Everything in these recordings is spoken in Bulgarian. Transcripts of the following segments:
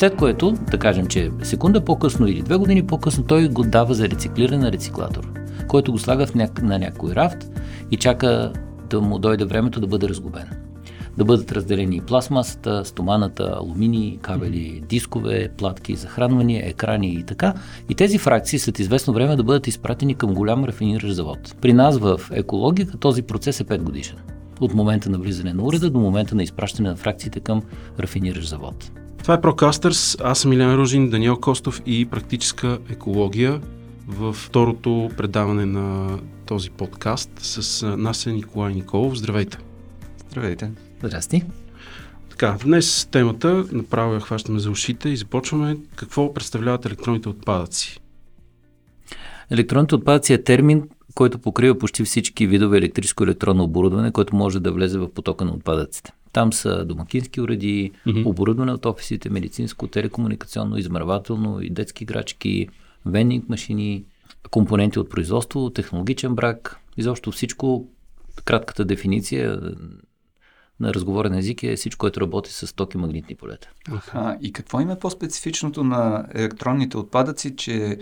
След което, да кажем, че секунда по-късно или две години по-късно, той го дава за рециклиране на рециклатор, който го слага в ня... на някой рафт и чака да му дойде времето да бъде разгубен. Да бъдат разделени и пластмасата, стоманата, алумини, кабели, дискове, платки, захранвания, екрани и така. И тези фракции след известно време да бъдат изпратени към голям рафиниращ завод. При нас в екологика този процес е 5 годишен. От момента на влизане на уреда до момента на изпращане на фракциите към рафиниращ завод. Това е Прокастърс. Аз съм Илян Ружин, Даниел Костов и практическа екология във второто предаване на този подкаст с нас е Николай Николов. Здравейте! Здравейте! Здрасти! Така, днес темата направо я хващаме за ушите и започваме какво представляват електронните отпадъци. Електронните отпадъци е термин, който покрива почти всички видове електрическо електронно оборудване, което може да влезе в потока на отпадъците. Там са домакински уреди, mm-hmm. оборудване от офисите, медицинско, телекомуникационно, измервателно и детски играчки, вендинг машини, компоненти от производство, технологичен брак, изобщо всичко, кратката дефиниция на разговорен език е всичко, което работи с токи магнитни полета. А, и какво има по-специфичното на електронните отпадъци, че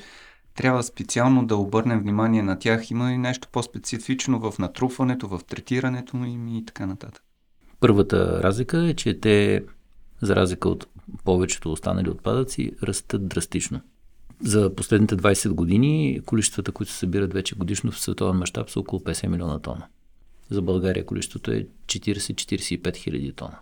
трябва специално да обърнем внимание на тях? Има ли нещо по-специфично в натрупването, в третирането им и така нататък? Първата разлика е, че те, за разлика от повечето останали отпадъци, растат драстично. За последните 20 години количествата, които се събират вече годишно в световен мащаб са около 50 милиона тона. За България количеството е 40-45 хиляди тона.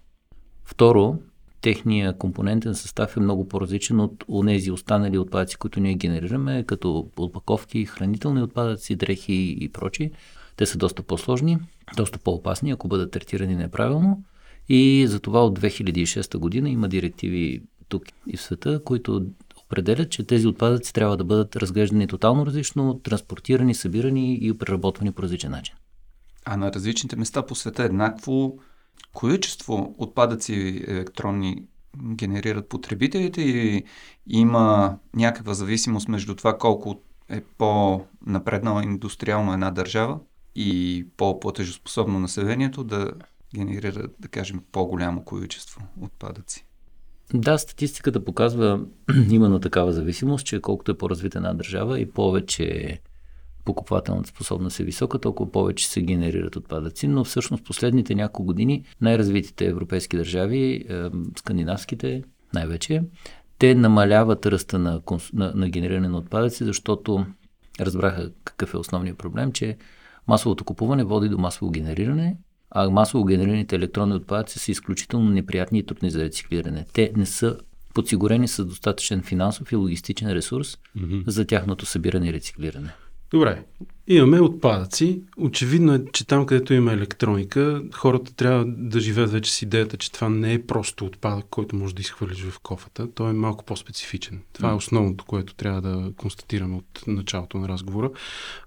Второ, техния компонентен състав е много по-различен от тези останали отпадъци, които ние генерираме, като опаковки, хранителни отпадъци, дрехи и прочи. Те са доста по-сложни, доста по-опасни, ако бъдат третирани неправилно. И затова от 2006 година има директиви тук и в света, които определят, че тези отпадъци трябва да бъдат разглеждани тотално различно, транспортирани, събирани и преработвани по различен начин. А на различните места по света еднакво количество отпадъци електронни генерират потребителите и има някаква зависимост между това колко е по-напреднала индустриално една държава и по-платежоспособно населението да генерира, да кажем, по-голямо количество отпадъци. Да, статистиката показва именно такава зависимост, че колкото е по-развита една държава и повече покупателната способност е висока, толкова повече се генерират отпадъци, но всъщност последните няколко години най-развитите европейски държави, е, скандинавските най-вече, те намаляват ръста на, на, на генериране на отпадъци, защото разбраха какъв е основният проблем, че масовото купуване води до масово генериране, а масово генерираните електронни отпадъци са изключително неприятни и трудни за рециклиране. Те не са подсигурени с достатъчен финансов и логистичен ресурс mm-hmm. за тяхното събиране и рециклиране. Добре, имаме отпадъци. Очевидно е, че там, където има електроника, хората трябва да живеят вече с идеята, че това не е просто отпадък, който може да изхвърлиш в кофата. Той е малко по-специфичен. Това е основното, което трябва да констатираме от началото на разговора.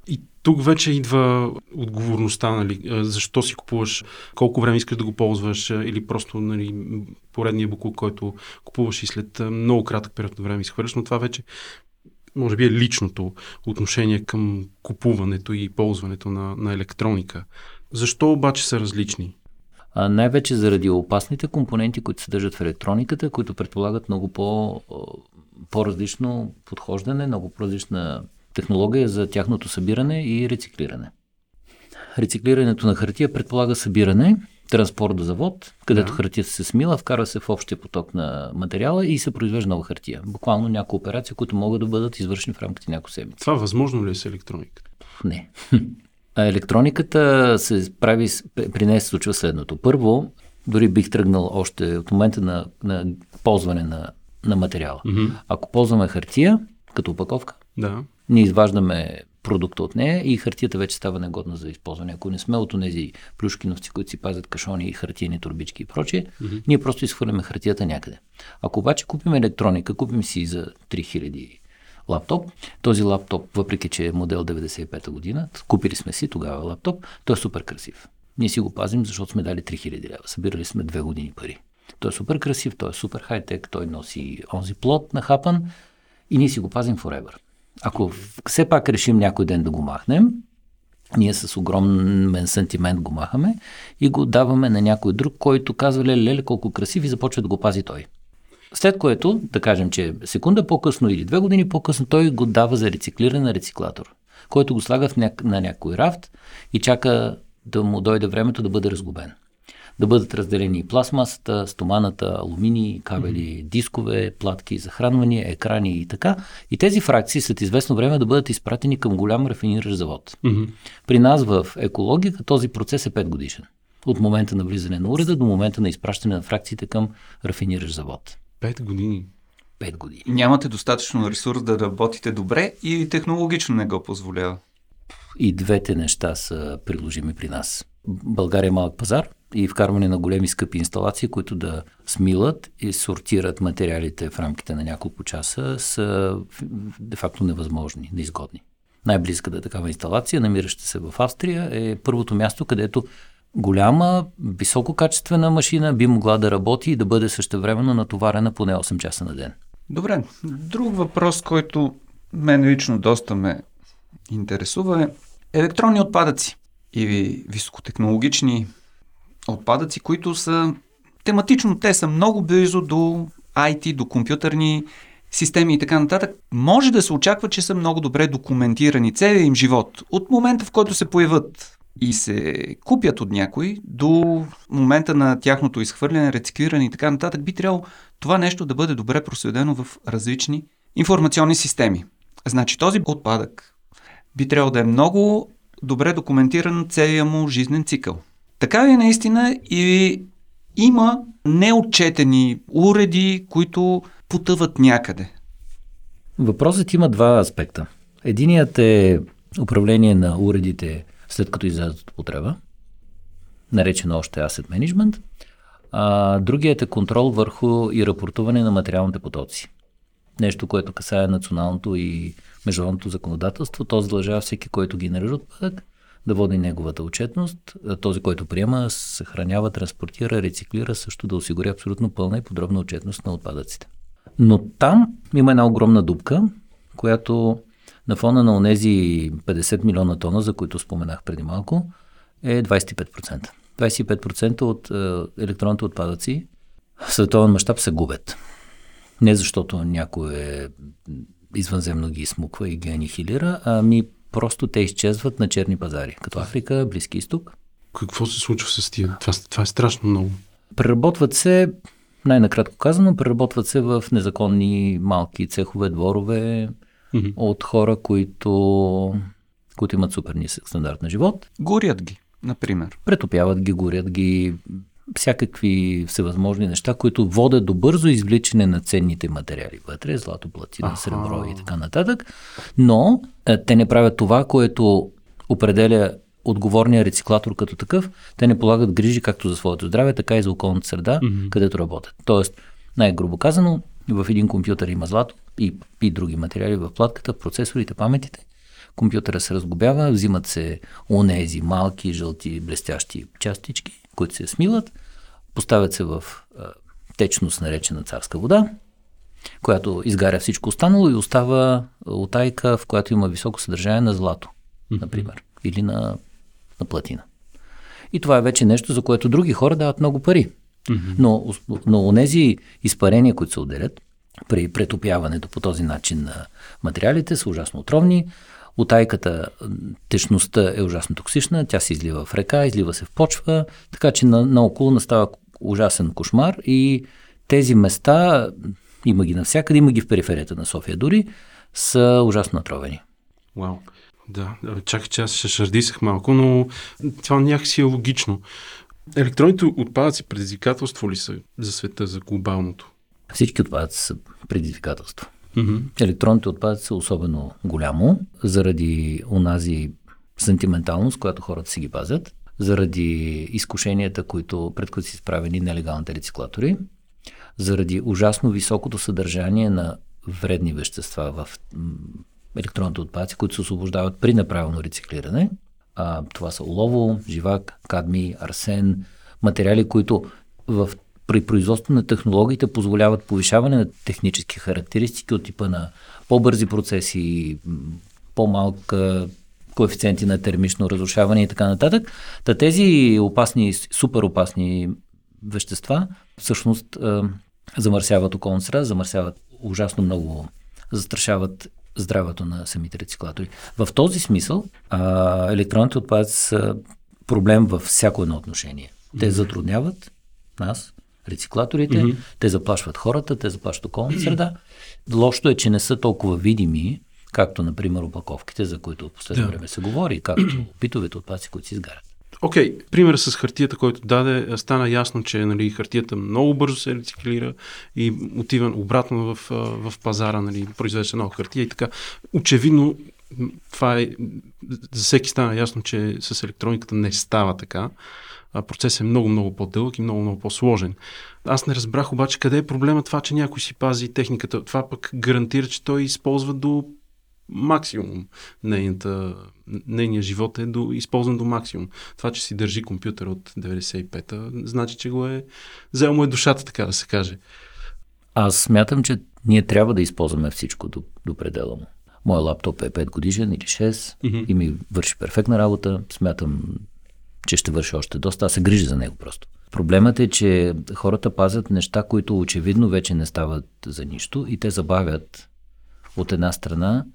И тук вече идва отговорността, нали, защо си купуваш, колко време искаш да го ползваш или просто нали, поредния буклук, който купуваш и след много кратък период на време изхвърляш, но това вече може би е личното отношение към купуването и ползването на, на електроника. Защо обаче са различни? А, най-вече заради опасните компоненти, които се държат в електрониката, които предполагат много по, по-различно подхождане, много по-различна технология за тяхното събиране и рециклиране. Рециклирането на хартия предполага събиране, транспорт до завод, където да. хартията се смила, вкарва се в общия поток на материала и се произвежда нова хартия. Буквално някои операции, които могат да бъдат извършени в рамките на няколко седмици. Това възможно ли е с електрониката? Не. Електрониката се прави, при нея се случва следното. Първо, дори бих тръгнал още от момента на, на ползване на, на материала. Mm-hmm. Ако ползваме хартия като опаковка, да. ние изваждаме продукта от нея и хартията вече става негодна за използване. Ако не сме от тези плюшкиновци, които си пазят кашони и хартиени турбички и прочие, mm-hmm. ние просто изхвърляме хартията някъде. Ако обаче купим електроника, купим си за 3000 лаптоп. Този лаптоп, въпреки че е модел 95-та година, купили сме си тогава лаптоп, той е супер красив. Ние си го пазим, защото сме дали 3000 лева. Събирали сме две години пари. Той е супер красив, той е супер хай-тек, той носи онзи плод на хапан и ние си го пазим forever. Ако все пак решим някой ден да го махнем, ние с огромен сантимент го махаме и го даваме на някой друг, който казва, леле, леле, колко красив и започва да го пази той. След което, да кажем, че секунда по-късно или две години по-късно, той го дава за рециклиране на рециклатор, който го слага в ня... на някой рафт и чака да му дойде времето да бъде разгубен. Да бъдат разделени пластмасата, стоманата, алумини, кабели, mm-hmm. дискове, платки, захранвания, екрани и така. И тези фракции след известно време да бъдат изпратени към голям рафиниращ завод. Mm-hmm. При нас в екологика този процес е 5 годишен. От момента на влизане на уреда до момента на изпращане на фракциите към рафиниращ завод. Пет години. Пет години. Нямате достатъчно ресурс да работите добре и технологично не го позволява. И двете неща са приложими при нас. България е малък пазар и вкарване на големи скъпи инсталации, които да смилат и сортират материалите в рамките на няколко часа, са де-факто невъзможни, неизгодни. Най-близката да такава инсталация, намираща се в Австрия, е първото място, където голяма, висококачествена машина би могла да работи и да бъде същевременно натоварена поне 8 часа на ден. Добре. Друг въпрос, който мен лично доста ме интересува е електронни отпадъци и високотехнологични отпадъци, които са тематично, те са много близо до IT, до компютърни системи и така нататък, може да се очаква, че са много добре документирани целият им живот. От момента, в който се появят и се купят от някой, до момента на тяхното изхвърляне, рециклиране и така нататък, би трябвало това нещо да бъде добре проследено в различни информационни системи. Значи този отпадък би трябвало да е много добре документиран целият му жизнен цикъл. Така ли наистина или има неотчетени уреди, които потъват някъде? Въпросът има два аспекта. Единият е управление на уредите след като излязат от употреба, наречено още Asset Management. А, другият е контрол върху и рапортуване на материалните потоци. Нещо, което касае националното и международното законодателство. То задължава всеки, който генерира отпадък, да води неговата отчетност. Този, който приема, съхранява, транспортира, рециклира, също да осигури абсолютно пълна и подробна отчетност на отпадъците. Но там има една огромна дупка, която на фона на онези 50 милиона тона, за които споменах преди малко, е 25%. 25% от е, електронните отпадъци в световен мащаб се губят. Не защото някой е извънземно ги смуква и ги анихилира, ами просто те изчезват на черни пазари, като Африка, Близки изток. Какво се случва с тия? Това, това е страшно много. Преработват се, най-накратко казано, преработват се в незаконни малки цехове, дворове, mm-hmm. от хора, които, които имат супер нисък стандарт на живот. Горят ги, например. Претопяват ги, горят ги, всякакви всевъзможни неща, които водят до бързо извличане на ценните материали вътре, злато, платина, сребро и така нататък. Но е, те не правят това, което определя отговорния рециклатор като такъв. Те не полагат грижи както за своето здраве, така и за околната среда, mm-hmm. където работят. Тоест, най-грубо казано, в един компютър има злато и, и други материали в платката, процесорите, паметите. Компютъра се разгубява, взимат се онези малки, жълти, блестящи частички, които се смилат, поставят се в течност, наречена царска вода, която изгаря всичко останало и остава отайка, в която има високо съдържание на злато, mm-hmm. например, или на, на платина. И това е вече нещо, за което други хора дават много пари. Mm-hmm. Но, но онези изпарения, които се отделят при претопяването по този начин на материалите, са ужасно отровни. Отайката, течността е ужасно токсична, тя се излива в река, излива се в почва, така че на, наоколо настава ужасен кошмар и тези места, има ги навсякъде, има ги в периферията на София дори, са ужасно натровени. Вау. Да, чакай, че аз ще шардисах малко, но това някакси е логично. Електронните отпадъци предизвикателство ли са за света, за глобалното? Всички отпадъци са предизвикателство. Електронните отпадъци са особено голямо, заради онази сентименталност, която хората си ги пазят, заради изкушенията, които, пред които са изправени нелегалните рециклатори, заради ужасно високото съдържание на вредни вещества в електронните отпадъци, които се освобождават при неправилно рециклиране. А, това са олово, живак, кадми, арсен, материали, които в при производство на технологиите позволяват повишаване на технически характеристики от типа на по-бързи процеси, по-малка коефициенти на термично разрушаване и така нататък. Та тези опасни, супер опасни вещества всъщност замърсяват околната среда, замърсяват ужасно много, застрашават здравето на самите рециклатори. В този смисъл а, електронните отпадъци са проблем във всяко едно отношение. Те затрудняват нас, рециклаторите, mm-hmm. те заплашват хората, те заплашват околната среда. Лошото е, че не са толкова видими, както, например, опаковките, за които в последно да. време се говори, както битовите отпадъци, които се изгарят. Окей, okay, пример с хартията, който даде, стана ясно, че нали, хартията много бързо се рециклира и отива обратно в, в пазара, нали, произвежда нова хартия и така. Очевидно, това е, за всеки стана ясно, че с електрониката не става така. Процесът е много, много по-дълъг и много, много по-сложен. Аз не разбрах обаче къде е проблема това, че някой си пази техниката. Това пък гарантира, че той използва до максимум нейната, нейният живот е до, използван до максимум. Това, че си държи компютър от 95-та, значи, че го е взел му е душата, така да се каже. Аз смятам, че ние трябва да използваме всичко до, до предела му. Моя лаптоп е 5 годишен или 6 mm-hmm. и ми върши перфектна работа. Смятам, че ще върши още доста. Аз се грижа за него просто. Проблемът е, че хората пазят неща, които очевидно вече не стават за нищо и те забавят от една страна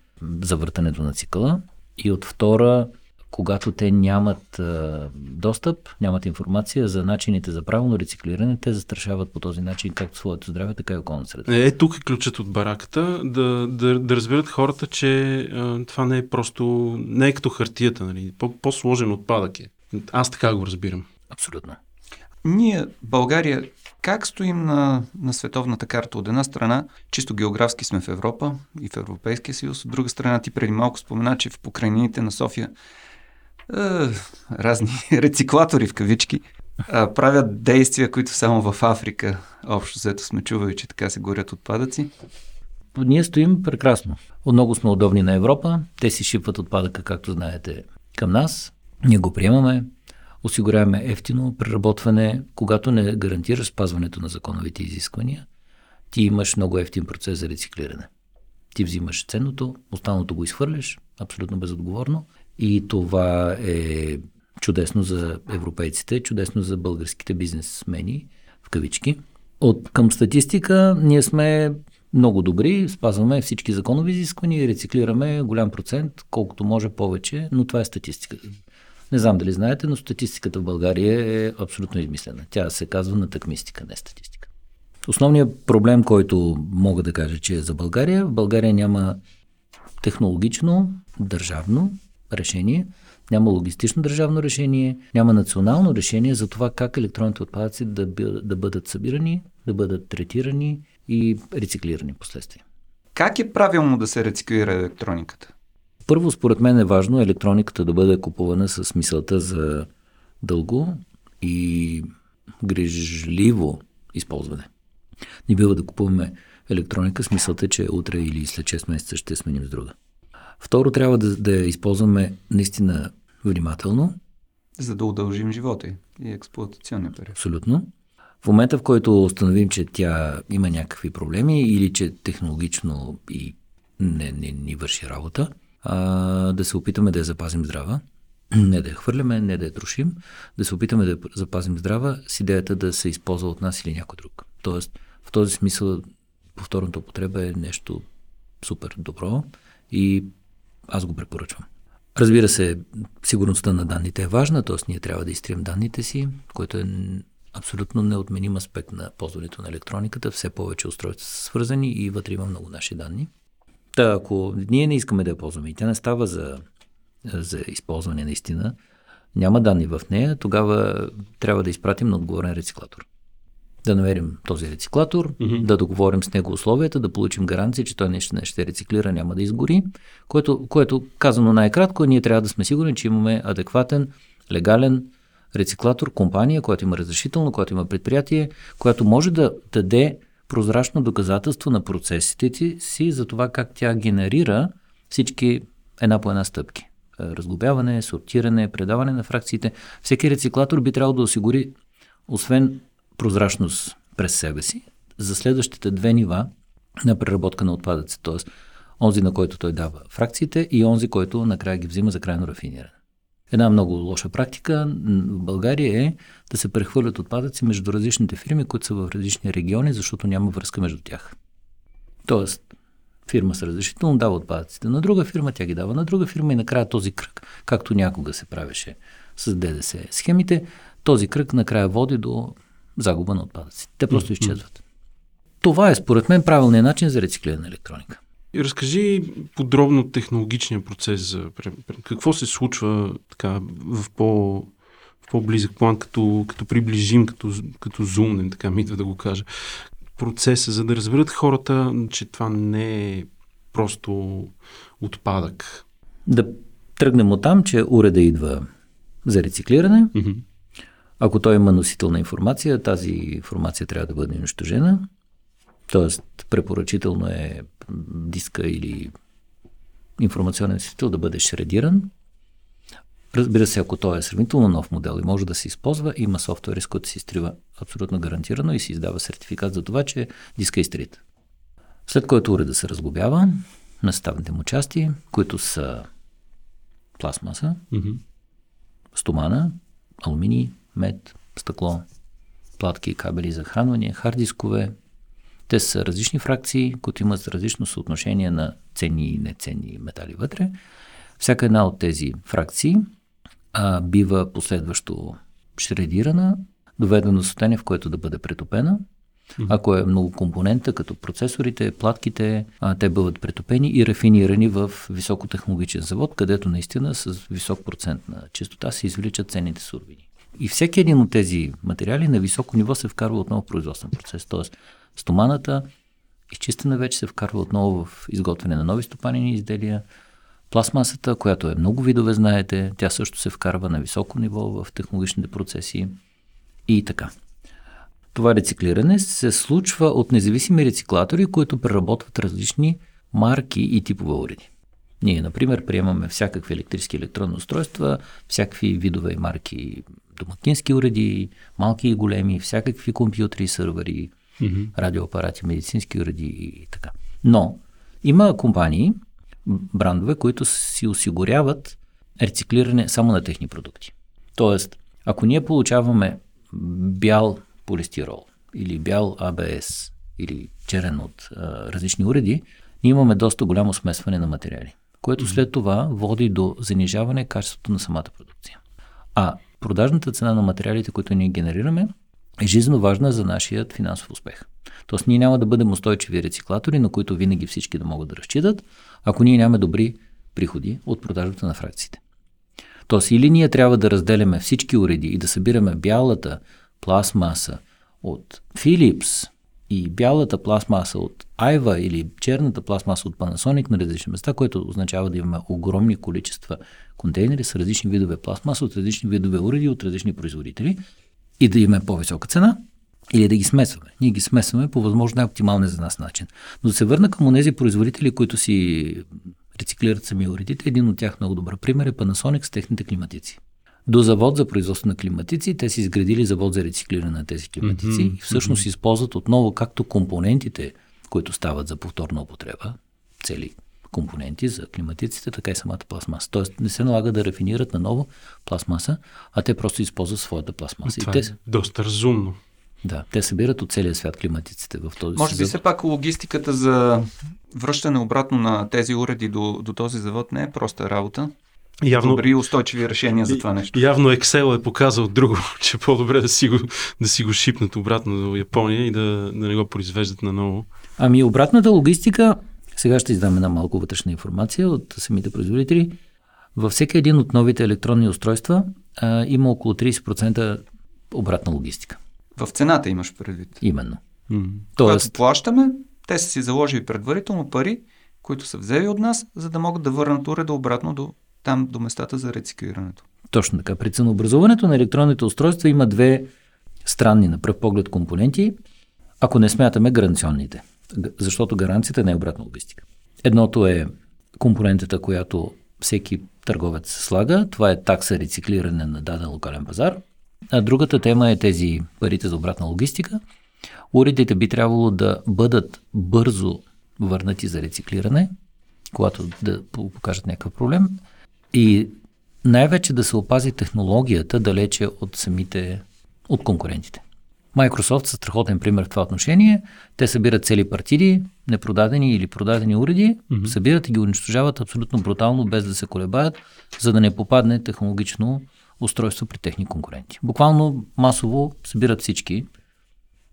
завъртането на цикъла и от втора, когато те нямат а, достъп, нямат информация за начините за правилно рециклиране, те застрашават по този начин както своето здраве, така и околната среда. Е, тук е ключът от бараката, да, да, да разберат хората, че а, това не е просто, не е като хартията, нали? По, по-сложен отпадък е. Аз така го разбирам. Абсолютно. Ние, България, как стоим на, на световната карта? От една страна, чисто географски сме в Европа и в Европейския съюз, от друга страна, ти преди малко спомена, че в покрайнините на София разни рециклатори в кавички е, правят действия, които само в Африка общо взето сме чували, че така се горят отпадъци. Ние стоим прекрасно. Много сме удобни на Европа. Те си шипват отпадъка, както знаете, към нас. Ние го приемаме осигуряваме ефтино преработване, когато не гарантираш спазването на законовите изисквания, ти имаш много ефтин процес за рециклиране. Ти взимаш ценното, останалото го изхвърляш, абсолютно безотговорно и това е чудесно за европейците, чудесно за българските бизнесмени, в кавички. От към статистика ние сме много добри, спазваме всички законови изисквания и рециклираме голям процент, колкото може повече, но това е статистика. Не знам дали знаете, но статистиката в България е абсолютно измислена. Тя се казва на такмистика, не статистика. Основният проблем, който мога да кажа, че е за България, в България няма технологично, държавно решение, няма логистично държавно решение, няма национално решение за това как електронните отпадъци да, да бъдат събирани, да бъдат третирани и рециклирани последствия. Как е правилно да се рециклира електрониката? Първо, според мен е важно електрониката да бъде купувана с мисълта за дълго и грижливо използване. Не бива да купуваме електроника с мисълта, че утре или след 6 месеца ще сменим с друга. Второ, трябва да, да използваме наистина внимателно. За да удължим живота и експлуатационния период. Абсолютно. В момента, в който установим, че тя има някакви проблеми или че технологично и не, не ни върши работа, а, да се опитаме да я запазим здрава, не да я хвърляме, не да я трошим, да се опитаме да я запазим здрава с идеята да се използва от нас или някой друг. Тоест, в този смисъл, повторната употреба е нещо супер добро и аз го препоръчвам. Разбира се, сигурността на данните е важна, т.е. ние трябва да изтрием данните си, което е абсолютно неотменим аспект на ползването на електрониката. Все повече устройства са свързани и вътре има много наши данни. Та, ако ние не искаме да я ползваме и тя не става за, за използване наистина, няма данни в нея, тогава трябва да изпратим на отговорен рециклатор. Да намерим този рециклатор, mm-hmm. да договорим с него условията, да получим гаранция, че той не ще рециклира, няма да изгори, което, което казано най-кратко, ние трябва да сме сигурни, че имаме адекватен, легален рециклатор, компания, която има разрешително, която има предприятие, която може да даде прозрачно доказателство на процесите си за това как тя генерира всички една по една стъпки. Е, разглобяване, сортиране, предаване на фракциите. Всеки рециклатор би трябвало да осигури, освен прозрачност през себе си, за следващите две нива на преработка на отпадъци, т.е. онзи, на който той дава фракциите и онзи, който накрая ги взима за крайно рафиниране. Една много лоша практика в България е да се прехвърлят отпадъци между различните фирми, които са в различни региони, защото няма връзка между тях. Тоест, фирма с разрешително дава отпадъците на друга фирма, тя ги дава на друга фирма и накрая този кръг, както някога се правеше с ДДС схемите, този кръг накрая води до загуба на отпадъци. Те просто изчезват. Това е според мен правилният начин за рециклиране на електроника. И разкажи подробно технологичния процес за какво се случва така в по в по-близък план, като, като приближим, като, като зумнем, така ми идва да го кажа, процеса, за да разберат хората, че това не е просто отпадък. Да тръгнем от там, че уреда идва за рециклиране. Mm-hmm. Ако той има носителна информация, тази информация трябва да бъде унищожена. Тоест, препоръчително е диска или информационен носител да бъде шредиран. Разбира се, ако той е сравнително нов модел и може да се използва, има софтуер, с който се изтрива абсолютно гарантирано и се издава сертификат за това, че диска е изтрит. След което уреда се разглобява на ставните му части, които са пластмаса, mm-hmm. стомана, алуминий, мед, стъкло, платки, кабели за хранване, хардискове. Те са различни фракции, които имат различно съотношение на ценни и неценни метали вътре. Всяка една от тези фракции а, бива последващо шредирана, доведено до състояние, в което да бъде претопена. Ако е много компонента, като процесорите, платките, а, те бъдат претопени и рафинирани в високотехнологичен завод, където наистина с висок процент на чистота се извличат ценните суровини. И всеки един от тези материали на високо ниво се вкарва отново в производствен процес. Тоест, стоманата, изчистена вече, се вкарва отново в изготвяне на нови стопанини изделия. Пластмасата, която е много видове, знаете, тя също се вкарва на високо ниво в технологичните процеси и така. Това рециклиране се случва от независими рециклатори, които преработват различни марки и типове уреди. Ние, например, приемаме всякакви електрически електронни устройства, всякакви видове и марки домакински уреди, малки и големи, всякакви компютри, сървъри, mm-hmm. радиоапарати, медицински уреди и така. Но има компании, брандове, които си осигуряват рециклиране само на техни продукти. Тоест, ако ние получаваме бял полистирол или бял АБС или черен от а, различни уреди, ние имаме доста голямо смесване на материали, което след това води до занижаване качеството на самата продукция. А продажната цена на материалите, които ние генерираме, е жизненно важна за нашия финансов успех. Тоест ние няма да бъдем устойчиви рециклатори, на които винаги всички да могат да разчитат, ако ние нямаме добри приходи от продажата на фракциите. Тоест или ние трябва да разделяме всички уреди и да събираме бялата пластмаса от Philips и бялата пластмаса от Айва или черната пластмаса от Panasonic на различни места, което означава да имаме огромни количества контейнери с различни видове пластмаса от различни видове уреди от различни производители и да имаме по-висока цена, или да ги смесваме. Ние ги смесваме по възможно най-оптималния за нас начин. Но да се върна към тези производители, които си рециклират сами уредите. Един от тях много добър пример е Panasonic с техните климатици. До завод за производство на климатици, те са изградили завод за рециклиране на тези климатици mm-hmm. и всъщност mm-hmm. използват отново както компонентите, които стават за повторна употреба, цели компоненти за климатиците, така и самата пластмаса. Тоест не се налага да рафинират на ново пластмаса, а те просто използват своята пластмаса. Това и те... е доста разумно. Да, те събират от целия свят климатиците в този Може би все пак логистиката за връщане обратно на тези уреди до, до този завод не е проста работа. Явно, Добри устойчиви решения за това нещо. Явно Excel е показал друго, че е по-добре да си го, да си го шипнат обратно до Япония и да, да не го произвеждат наново. Ами обратната логистика, сега ще издам една малко вътрешна информация от самите производители. Във всеки един от новите електронни устройства а, има около 30% обратна логистика. В цената имаш предвид. Именно. Mm. Тоест... Когато плащаме, те са си заложили предварително пари, които са взели от нас, за да могат да върнат уреда обратно до там, до местата за рециклирането. Точно така. При ценообразуването на електронните устройства има две странни на пръв поглед компоненти, ако не смятаме гаранционните. Защото гаранцията не е обратна логистика. Едното е компонентата, която всеки търговец слага. Това е такса рециклиране на даден локален пазар. А другата тема е тези парите за обратна логистика. Уредите би трябвало да бъдат бързо върнати за рециклиране, когато да покажат някакъв проблем. И най-вече да се опази технологията далече от самите, от конкурентите. Microsoft са страхотен пример в това отношение. Те събират цели партиди, непродадени или продадени уреди, mm-hmm. събират и ги унищожават абсолютно брутално, без да се колебаят, за да не попадне технологично устройство при техни конкуренти. Буквално масово събират всички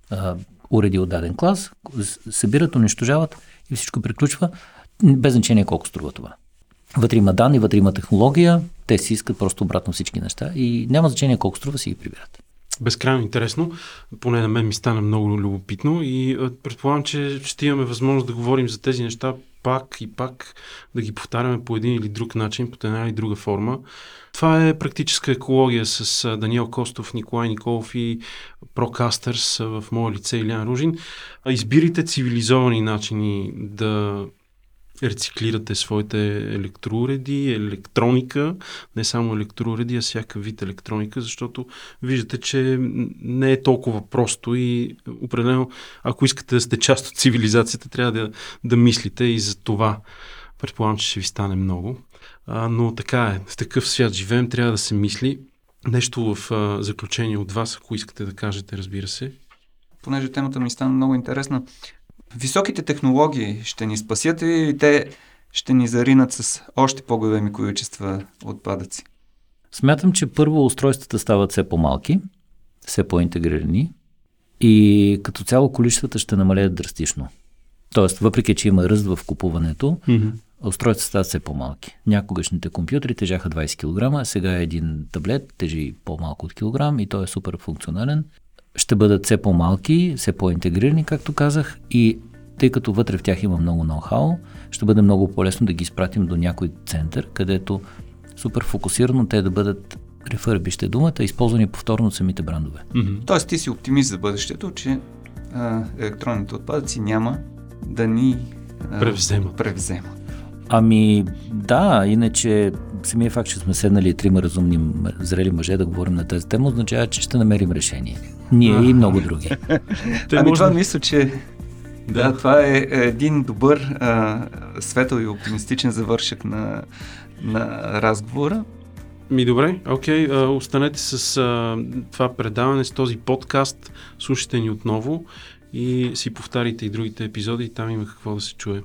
а, уреди от даден клас, събират, унищожават и всичко приключва, без значение колко струва това. Вътре има данни, вътре има технология, те си искат просто обратно всички неща и няма значение колко струва си ги прибират. Безкрайно интересно, поне на мен ми стана много любопитно и предполагам, че ще имаме възможност да говорим за тези неща пак и пак, да ги повтаряме по един или друг начин, по една или друга форма. Това е практическа екология с Даниел Костов, Николай Николов и Прокастърс в мое лице Илян Ружин. Избирайте цивилизовани начини да рециклирате своите електроуреди, електроника, не само електроуреди, а всяка вид електроника, защото виждате, че не е толкова просто и определено, ако искате да сте част от цивилизацията, трябва да, да мислите и за това. Предполагам, че ще ви стане много. А, но така е, в такъв свят живеем, трябва да се мисли. Нещо в а, заключение от вас, ако искате да кажете, разбира се. Понеже темата ми стана много интересна, високите технологии ще ни спасят и те ще ни заринат с още по-големи количества отпадъци? Смятам, че първо устройствата стават все по-малки, все по-интегрирани и като цяло количествата ще намалеят драстично. Тоест, въпреки, че има ръст в купуването, mm-hmm. устройствата стават все по-малки. Някогашните компютри тежаха 20 кг, сега един таблет тежи по-малко от килограм и той е супер функционален ще бъдат все по-малки, все по-интегрирани, както казах, и тъй като вътре в тях има много ноу-хау, ще бъде много по-лесно да ги изпратим до някой център, където супер фокусирано те да бъдат рефърбище думата, използвани повторно от самите брандове. Mm-hmm. Тоест ти си оптимист за бъдещето, че а, електронните отпадъци няма да ни а, превземат. превземат. Ами да, иначе самия факт, че сме седнали трима разумни зрели мъже да говорим на тази тема, означава, че ще намерим решение. Ние а. и много други. Те ами може... това мисля, че да. да, това е един добър, а, светъл и оптимистичен завършък на, на разговора. Ми добре, окей, okay, останете с а, това предаване, с този подкаст, слушайте ни отново и си повтарите и другите епизоди, там има какво да се чуе.